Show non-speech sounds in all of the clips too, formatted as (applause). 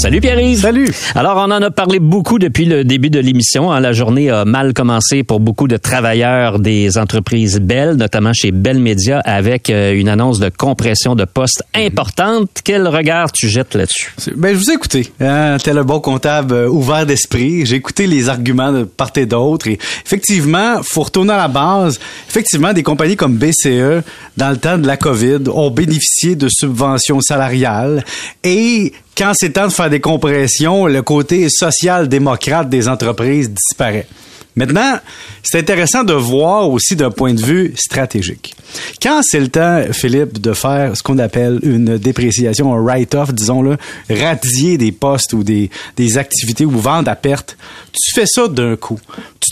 Salut Pierre. Salut. Alors, on en a parlé beaucoup depuis le début de l'émission. Hein. La journée a mal commencé pour beaucoup de travailleurs des entreprises Bell, notamment chez Bell Media, avec euh, une annonce de compression de postes importante. Quel regard tu jettes là-dessus? Ben, je vous ai écouté. Hein, tel un bon comptable euh, ouvert d'esprit. J'ai écouté les arguments de part et d'autre. Et effectivement, faut retourner à la base. Effectivement, des compagnies comme BCE, dans le temps de la COVID, ont bénéficié de subventions salariales et quand c'est temps de faire des compressions, le côté social-démocrate des entreprises disparaît. Maintenant, c'est intéressant de voir aussi d'un point de vue stratégique. Quand c'est le temps, Philippe, de faire ce qu'on appelle une dépréciation, un write-off, disons-le, radier des postes ou des, des activités ou vendre à perte, tu fais ça d'un coup.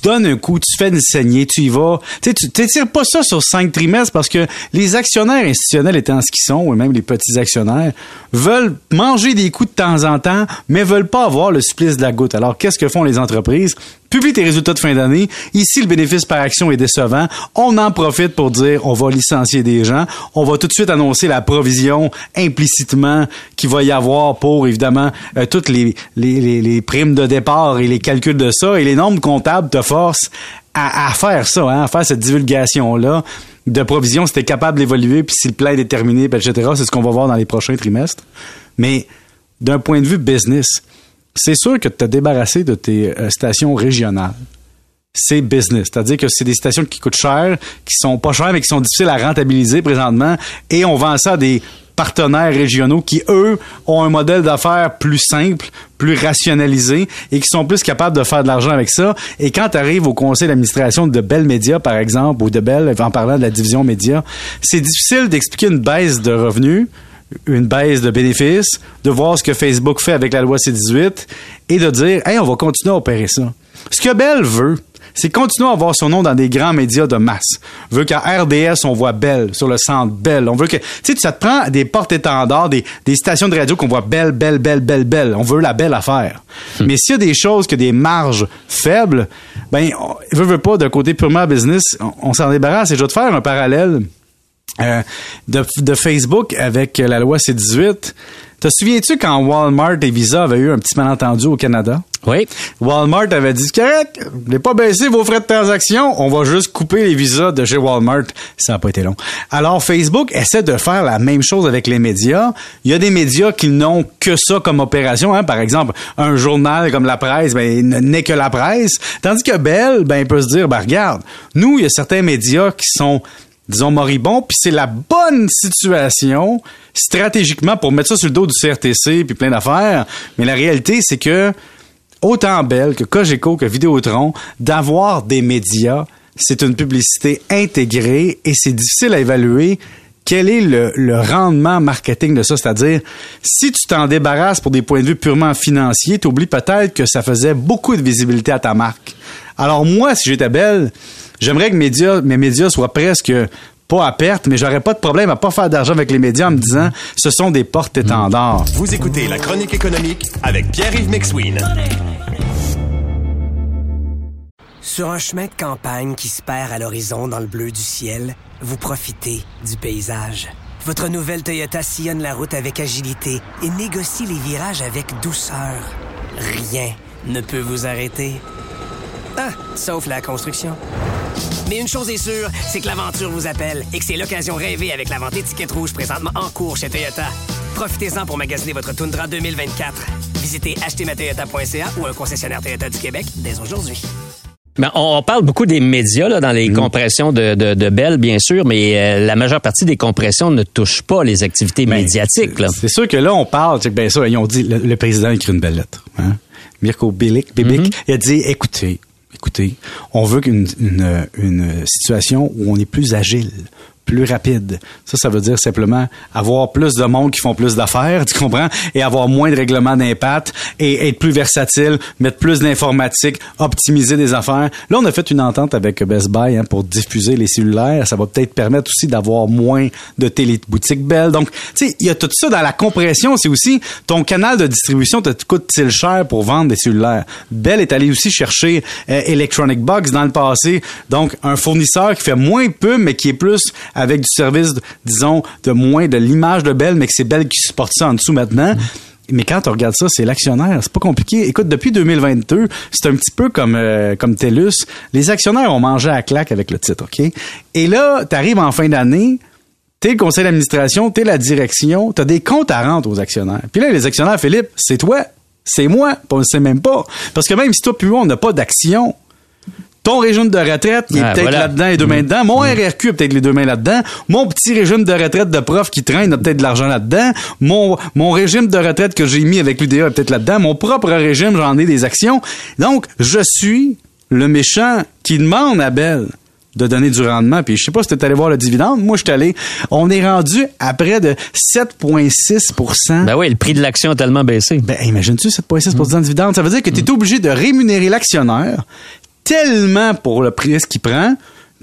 Tu donnes un coup, tu fais une saignée, tu y vas. Tu sais, t'étires pas ça sur cinq trimestres parce que les actionnaires institutionnels étant ce qu'ils sont, ou même les petits actionnaires, veulent manger des coups de temps en temps, mais veulent pas avoir le supplice de la goutte. Alors, qu'est-ce que font les entreprises? Publie tes résultats de fin d'année. Ici, le bénéfice par action est décevant. On en profite pour dire on va licencier des gens. On va tout de suite annoncer la provision implicitement qu'il va y avoir pour, évidemment, euh, toutes les, les, les, primes de départ et les calculs de ça. Et les nombres comptables te forcent à, faire ça, hein, à faire cette divulgation-là de provision si tu capable d'évoluer, puis si le plan est déterminé, etc. C'est ce qu'on va voir dans les prochains trimestres. Mais d'un point de vue business, c'est sûr que tu as débarrassé de tes euh, stations régionales. C'est business. C'est-à-dire que c'est des stations qui coûtent cher, qui sont pas chères, mais qui sont difficiles à rentabiliser présentement. Et on vend ça à des partenaires régionaux qui, eux, ont un modèle d'affaires plus simple, plus rationalisé et qui sont plus capables de faire de l'argent avec ça. Et quand tu arrives au conseil d'administration de Bell Media, par exemple, ou de Bell, en parlant de la division média, c'est difficile d'expliquer une baisse de revenus une baisse de bénéfices, de voir ce que Facebook fait avec la loi C18 et de dire, hey, on va continuer à opérer ça. Ce que Bell veut, c'est continuer à avoir son nom dans des grands médias de masse. On veut qu'à RDS, on voit Bell, sur le centre Bell. On veut que, tu sais, ça te prend des portes-étendards, des, des stations de radio qu'on voit Bell, Bell, Bell, Bell, Bell. On veut la belle affaire. Hmm. Mais s'il y a des choses que des marges faibles, ben, on veut, veut pas, d'un côté purement business, on, on s'en débarrasse. Et je vais te faire un parallèle euh, de, de, Facebook avec la loi C-18. Te souviens-tu quand Walmart et Visa avaient eu un petit malentendu au Canada? Oui. Walmart avait dit, correct, n'avez pas baissé vos frais de transaction, on va juste couper les visas de chez Walmart. Ça n'a pas été long. Alors, Facebook essaie de faire la même chose avec les médias. Il y a des médias qui n'ont que ça comme opération. Hein. Par exemple, un journal comme La Presse, ben, n'est que La Presse. Tandis que Bell, ben, il peut se dire, ben, regarde, nous, il y a certains médias qui sont disons, moribond, puis c'est la bonne situation stratégiquement pour mettre ça sur le dos du CRTC puis plein d'affaires. Mais la réalité, c'est que autant Bell que Cogeco que Vidéotron, d'avoir des médias, c'est une publicité intégrée et c'est difficile à évaluer quel est le, rendement marketing de ça? C'est-à-dire, si tu t'en débarrasses pour des points de vue purement financiers, tu oublies peut-être que ça faisait beaucoup de visibilité à ta marque. Alors moi, si j'étais belle, j'aimerais que mes médias soient presque pas à perte, mais j'aurais pas de problème à pas faire d'argent avec les médias en me disant ce sont des portes-étendards. Vous écoutez la chronique économique avec Pierre-Yves McSween. Sur un chemin de campagne qui se perd à l'horizon dans le bleu du ciel, vous profitez du paysage. Votre nouvelle Toyota sillonne la route avec agilité et négocie les virages avec douceur. Rien ne peut vous arrêter. Ah, sauf la construction. Mais une chose est sûre, c'est que l'aventure vous appelle et que c'est l'occasion rêvée avec la vente étiquette rouge présentement en cours chez Toyota. Profitez-en pour magasiner votre Tundra 2024. Visitez achetermatoyota.ca ou un concessionnaire Toyota du Québec dès aujourd'hui. Ben, on parle beaucoup des médias là, dans les mm. compressions de, de, de Bell, bien sûr, mais euh, la majeure partie des compressions ne touchent pas les activités ben, médiatiques. C'est sûr que là, on parle, c'est bien ça, ils ont dit, le, président a écrit une belle lettre. Hein? Mirko Bilic, mm-hmm. il a dit, écoutez, écoutez, on veut qu'une une, une situation où on est plus agile, plus rapide. Ça, ça veut dire simplement avoir plus de monde qui font plus d'affaires, (laughs) tu comprends, et avoir moins de règlements d'impact et être plus versatile, mettre plus d'informatique, optimiser des affaires. Là, on a fait une entente avec Best Buy hein, pour diffuser les cellulaires. Ça va peut-être permettre aussi d'avoir moins de téléboutiques belles. Donc, tu sais, il y a tout ça dans la compression. C'est aussi ton canal de distribution te coûte-t-il cher pour vendre des cellulaires? Bell est allé aussi chercher euh, Electronic Box dans le passé. Donc, un fournisseur qui fait moins peu, mais qui est plus avec du service, disons, de moins de l'image de Bell, mais que c'est Bell qui supporte ça en dessous maintenant. Mais quand on regarde ça, c'est l'actionnaire. C'est pas compliqué. Écoute, depuis 2022, c'est un petit peu comme euh, comme TELUS. Les actionnaires ont mangé à claque avec le titre, OK? Et là, tu arrives en fin d'année, t'es le conseil d'administration, t'es la direction, t'as des comptes à rendre aux actionnaires. Puis là, les actionnaires, Philippe, c'est toi, c'est moi, on ne sait même pas. Parce que même si toi puis on n'a pas d'action, ton régime de retraite, il est Ah, peut-être voilà. là-dedans et deux mains dedans. Mon RRQ a peut-être les deux mains là-dedans. Mon petit régime de retraite de prof qui traîne a peut-être de l'argent là-dedans. Mon, mon régime de retraite que j'ai mis avec l'UDA est peut-être là-dedans. Mon propre régime, j'en ai des actions. Donc, je suis le méchant qui demande à Belle de donner du rendement. Puis je sais pas si tu allé voir le dividende. Moi, je suis allé. On est rendu à près de 7,6% Ben oui, le prix de l'action a tellement baissé. ben, imagines-tu 7,6% de dividende? Ça veut dire que tu es obligé de rémunérer l'actionnaire tellement pour le prix qu'il prend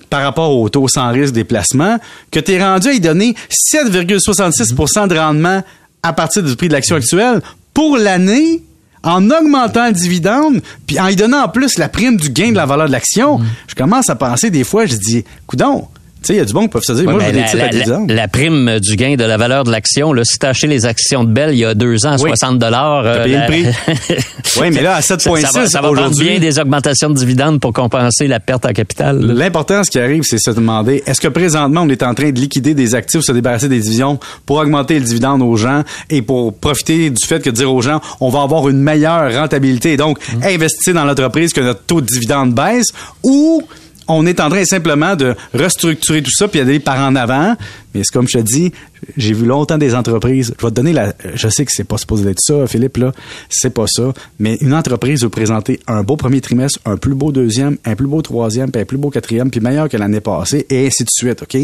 par rapport au taux sans risque des placements que tu es rendu à y donner 7,66% de rendement à partir du prix de l'action actuelle pour l'année en augmentant le dividende, puis en y donnant en plus la prime du gain de la valeur de l'action, je commence à penser des fois, je dis, coudon, sais, il y a du bon qui peuvent se dire, Ouais, moi, je veux des la, à la- la- prime du gain de la valeur de l'action, là, si t'as acheté les actions de Bell il y a deux ans à Oui. 60 dollars, T'as payé le prix. (laughs) Oui, mais là, à ça, ça va, 7,6 ça va prendre bien des augmentations de dividendes pour compenser la perte en capital. L'important, ce qui arrive, c'est se demander, est-ce que présentement, on est en train de liquider des actifs, se débarrasser des divisions pour augmenter le dividende aux gens et pour profiter du fait que dire aux gens, on va avoir une meilleure rentabilité et donc investir dans l'entreprise que notre taux de dividende baisse ou on est en train simplement de restructurer tout ça puis d'aller par en avant. Mais c'est comme je te dis, j'ai vu longtemps des entreprises. Je vais te donner la. Je sais que c'est pas supposé être ça, Philippe, là. C'est pas ça. Mais une entreprise veut présenter un beau premier trimestre, un plus beau deuxième, un plus beau troisième, puis un plus beau quatrième, puis meilleur que l'année passée, et ainsi de suite, OK?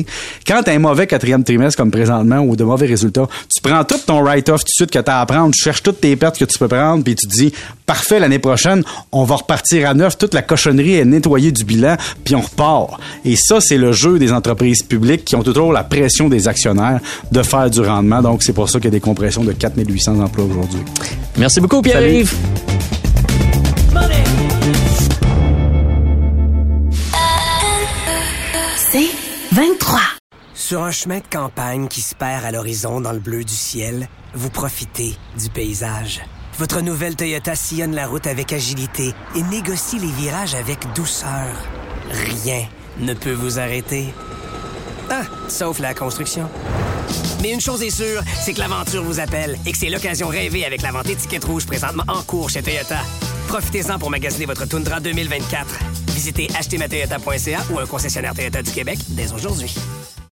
Quand t'as un mauvais quatrième trimestre comme présentement ou de mauvais résultats, tu prends tout ton write-off tout de suite que t'as à prendre, tu cherches toutes tes pertes que tu peux prendre, puis tu te dis, parfait, l'année prochaine, on va repartir à neuf, toute la cochonnerie est nettoyée du bilan, puis on repart. Et ça, c'est le jeu des entreprises publiques qui ont toujours la pression des actionnaires de faire du rendement. Donc, c'est pour ça qu'il y a des compressions de 4800 emplois aujourd'hui. Merci beaucoup, Pierre-Yves. C'est 23. Sur un chemin de campagne qui se perd à l'horizon dans le bleu du ciel, vous profitez du paysage. Votre nouvelle Toyota sillonne la route avec agilité et négocie les virages avec douceur. Rien ne peut vous arrêter. Sauf la construction. Mais une chose est sûre, c'est que l'aventure vous appelle et que c'est l'occasion rêvée avec la vente étiquette rouge présentement en cours chez Toyota. Profitez-en pour magasiner votre Tundra 2024. Visitez achetermatoyota.ca ou un concessionnaire Toyota du Québec dès aujourd'hui.